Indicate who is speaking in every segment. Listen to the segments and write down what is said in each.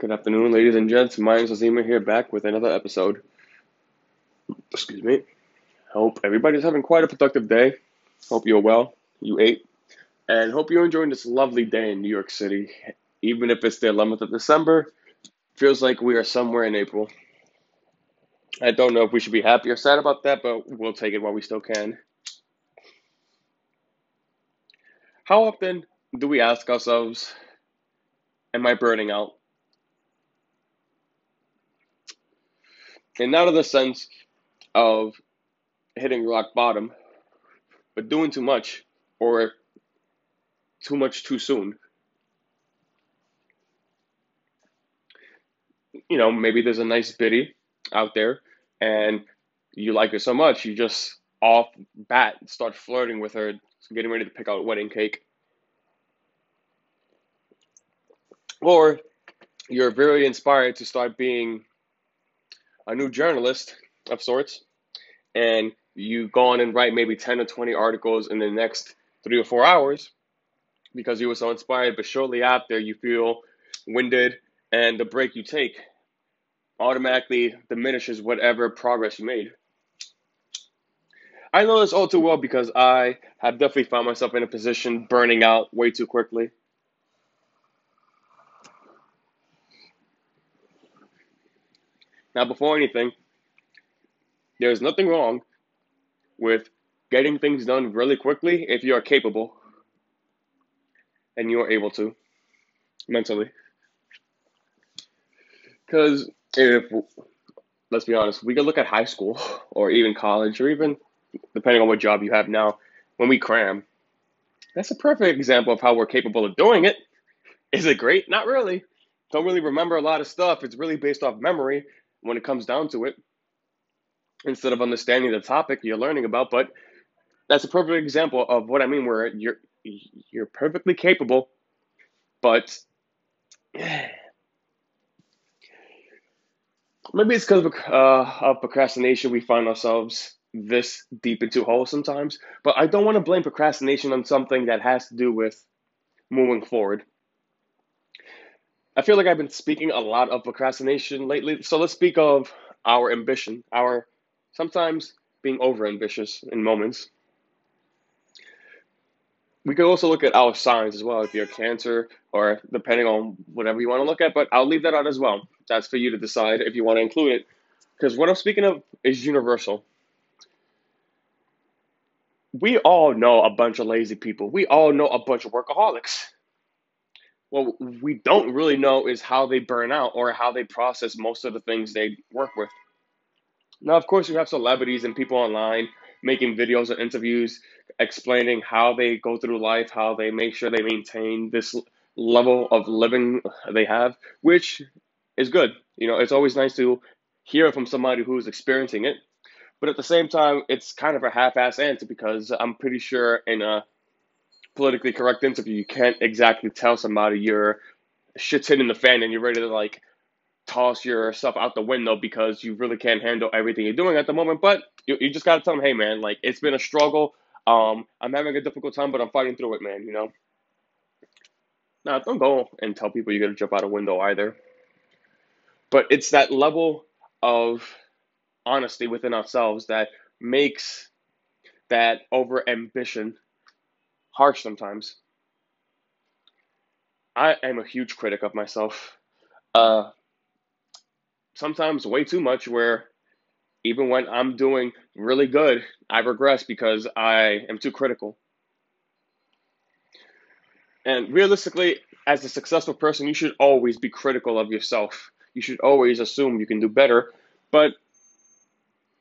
Speaker 1: Good afternoon, ladies and gents. My name is Azima here, back with another episode. Excuse me. Hope everybody's having quite a productive day. Hope you're well, you ate, and hope you're enjoying this lovely day in New York City. Even if it's the 11th of December, feels like we are somewhere in April. I don't know if we should be happy or sad about that, but we'll take it while we still can. How often do we ask ourselves, Am I burning out? And not in the sense of hitting rock bottom, but doing too much or too much too soon. You know, maybe there's a nice biddy out there and you like her so much, you just off bat start flirting with her, getting ready to pick out a wedding cake. Or you're very inspired to start being a new journalist of sorts, and you go on and write maybe 10 or 20 articles in the next three or four hours because you were so inspired, but shortly after you feel winded and the break you take automatically diminishes whatever progress you made. I know this all too well because I have definitely found myself in a position burning out way too quickly. Now, before anything, there's nothing wrong with getting things done really quickly if you are capable and you are able to mentally. Because if, let's be honest, we can look at high school or even college or even depending on what job you have now, when we cram, that's a perfect example of how we're capable of doing it. Is it great? Not really. Don't really remember a lot of stuff. It's really based off memory when it comes down to it, instead of understanding the topic you're learning about. But that's a perfect example of what I mean, where you're you're perfectly capable, but maybe it's because of, uh, of procrastination we find ourselves this deep into holes sometimes. But I don't want to blame procrastination on something that has to do with moving forward. I feel like I've been speaking a lot of procrastination lately. So let's speak of our ambition, our sometimes being over ambitious in moments. We could also look at our signs as well, if you're Cancer or depending on whatever you want to look at, but I'll leave that out as well. That's for you to decide if you want to include it. Because what I'm speaking of is universal. We all know a bunch of lazy people. We all know a bunch of workaholics what we don't really know is how they burn out or how they process most of the things they work with. Now, of course, you have celebrities and people online making videos and interviews explaining how they go through life, how they make sure they maintain this level of living they have, which is good. You know, it's always nice to hear from somebody who's experiencing it. But at the same time, it's kind of a half ass answer because I'm pretty sure in a politically correct interview, you can't exactly tell somebody your shit's hitting the fan and you're ready to like toss yourself out the window because you really can't handle everything you're doing at the moment. But you, you just gotta tell them, hey man, like it's been a struggle. Um, I'm having a difficult time, but I'm fighting through it, man. You know. Now, don't go and tell people you're gonna jump out a window either. But it's that level of honesty within ourselves that makes that over ambition harsh sometimes. I am a huge critic of myself. Uh, sometimes way too much, where even when I'm doing really good, I regress because I am too critical. And realistically, as a successful person, you should always be critical of yourself. You should always assume you can do better. But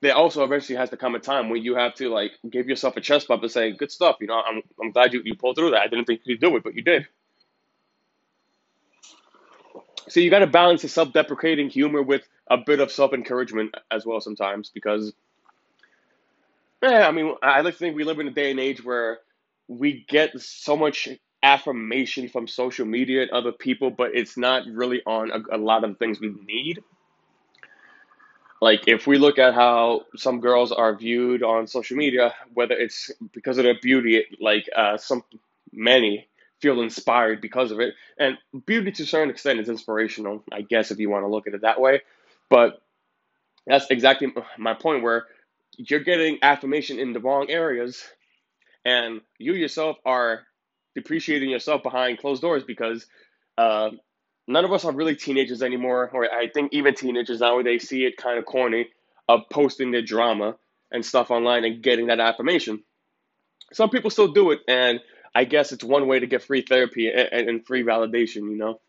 Speaker 1: there also eventually has to come a time when you have to like give yourself a chest bump and say, "Good stuff." You know, I'm I'm glad you you pulled through that. I didn't think you'd do it, but you did. So you got to balance the self-deprecating humor with a bit of self-encouragement as well sometimes because, yeah, I mean, I like to think we live in a day and age where we get so much affirmation from social media and other people, but it's not really on a, a lot of things we need like if we look at how some girls are viewed on social media whether it's because of their beauty like uh, some many feel inspired because of it. And beauty to a certain extent is inspirational, I guess, if you want to look at it that way. But that's exactly my point where you're getting affirmation in the wrong areas and you yourself are depreciating yourself behind closed doors because uh, none of us are really teenagers anymore, or I think even teenagers nowadays see it kind of corny of posting their drama and stuff online and getting that affirmation. Some people still do it, and I guess it's one way to get free therapy and, and free validation, you know.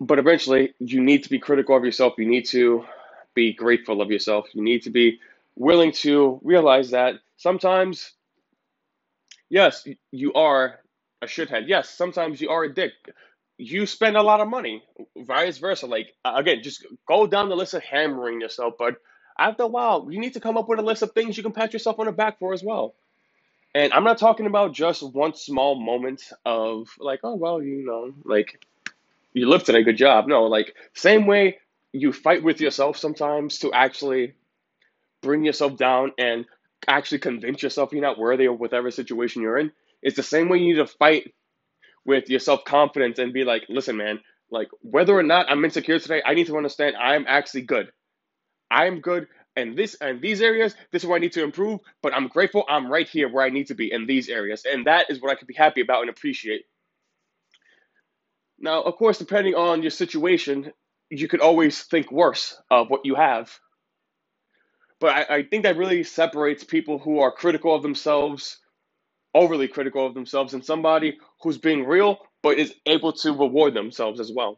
Speaker 1: But eventually, you need to be critical of yourself. You need to be grateful of yourself. You need to be willing to realize that sometimes, yes, you are a shithead. Yes, sometimes you are a dick. You spend a lot of money, vice versa. Like, again, just go down the list of hammering yourself. But after a while, you need to come up with a list of things you can pat yourself on the back for as well. And I'm not talking about just one small moment of like, oh, well, you know, like you lived today, good job. No, like, same way you fight with yourself sometimes to actually bring yourself down and actually convince yourself you're not worthy of whatever situation you're in. It's the same way you need to fight with your self confidence and be like, listen, man, like whether or not I'm insecure today, I need to understand I'm actually good. I'm good and this and these areas, this is where I need to improve, but I'm grateful I'm right here where I need to be in these areas. And that is what I could be happy about and appreciate. Now, of course, depending on your situation, you could always think worse of what you have. But I, I think that really separates people who are critical of themselves, overly critical of themselves, and somebody who's being real but is able to reward themselves as well.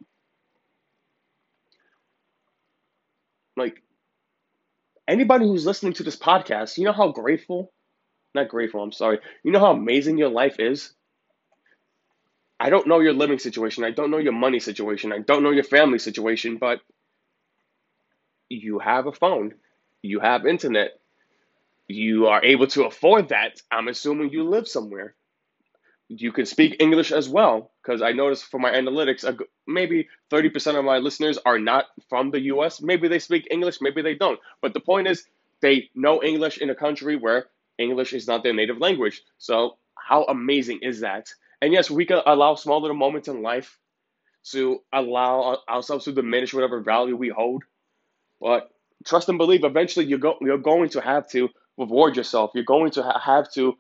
Speaker 1: Like anybody who's listening to this podcast, you know how grateful, not grateful, I'm sorry, you know how amazing your life is? I don't know your living situation. I don't know your money situation. I don't know your family situation, but you have a phone you have internet, you are able to afford that. I'm assuming you live somewhere. You can speak English as well, because I noticed from my analytics, maybe 30% of my listeners are not from the US. Maybe they speak English, maybe they don't. But the point is, they know English in a country where English is not their native language. So, how amazing is that? And yes, we can allow small little moments in life to allow ourselves to diminish whatever value we hold. But trust and believe eventually you're, go, you're going to have to reward yourself. You're going to ha- have to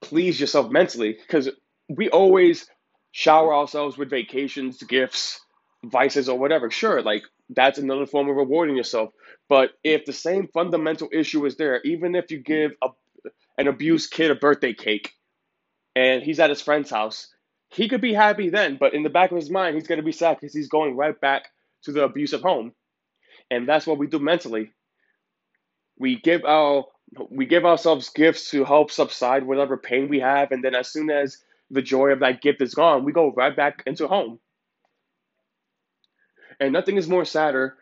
Speaker 1: please yourself mentally because we always shower ourselves with vacations, gifts, vices, or whatever. Sure, like that's another form of rewarding yourself. But if the same fundamental issue is there, even if you give a, an abused kid a birthday cake and he's at his friend's house, he could be happy then, but in the back of his mind, he's going to be sad because he's going right back to the abusive home. And that's what we do mentally. We give our we give ourselves gifts to help subside whatever pain we have, and then as soon as the joy of that gift is gone, we go right back into home. And nothing is more sadder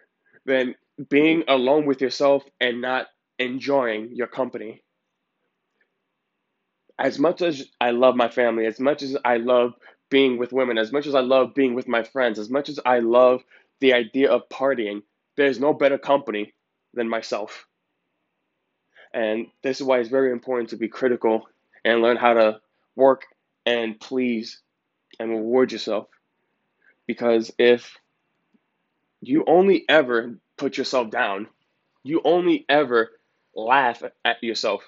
Speaker 1: than being alone with yourself and not enjoying your company. As much as I love my family, as much as I love being with women, as much as I love being with my friends, as much as I love the idea of partying, there's no better company than myself. And this is why it's very important to be critical and learn how to work and please and reward yourself. Because if you only ever put yourself down, you only ever laugh at yourself.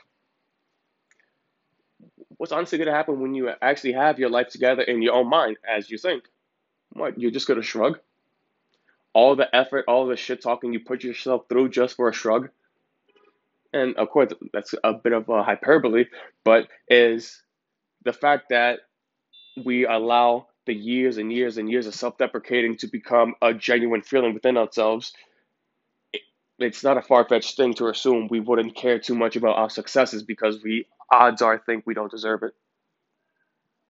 Speaker 1: What's honestly going to happen when you actually have your life together in your own mind as you think? What, you're just going to shrug? all the effort, all the shit talking you put yourself through just for a shrug. And of course, that's a bit of a hyperbole, but is the fact that we allow the years and years and years of self deprecating to become a genuine feeling within ourselves. It's not a far fetched thing to assume we wouldn't care too much about our successes because we, odds are, think we don't deserve it.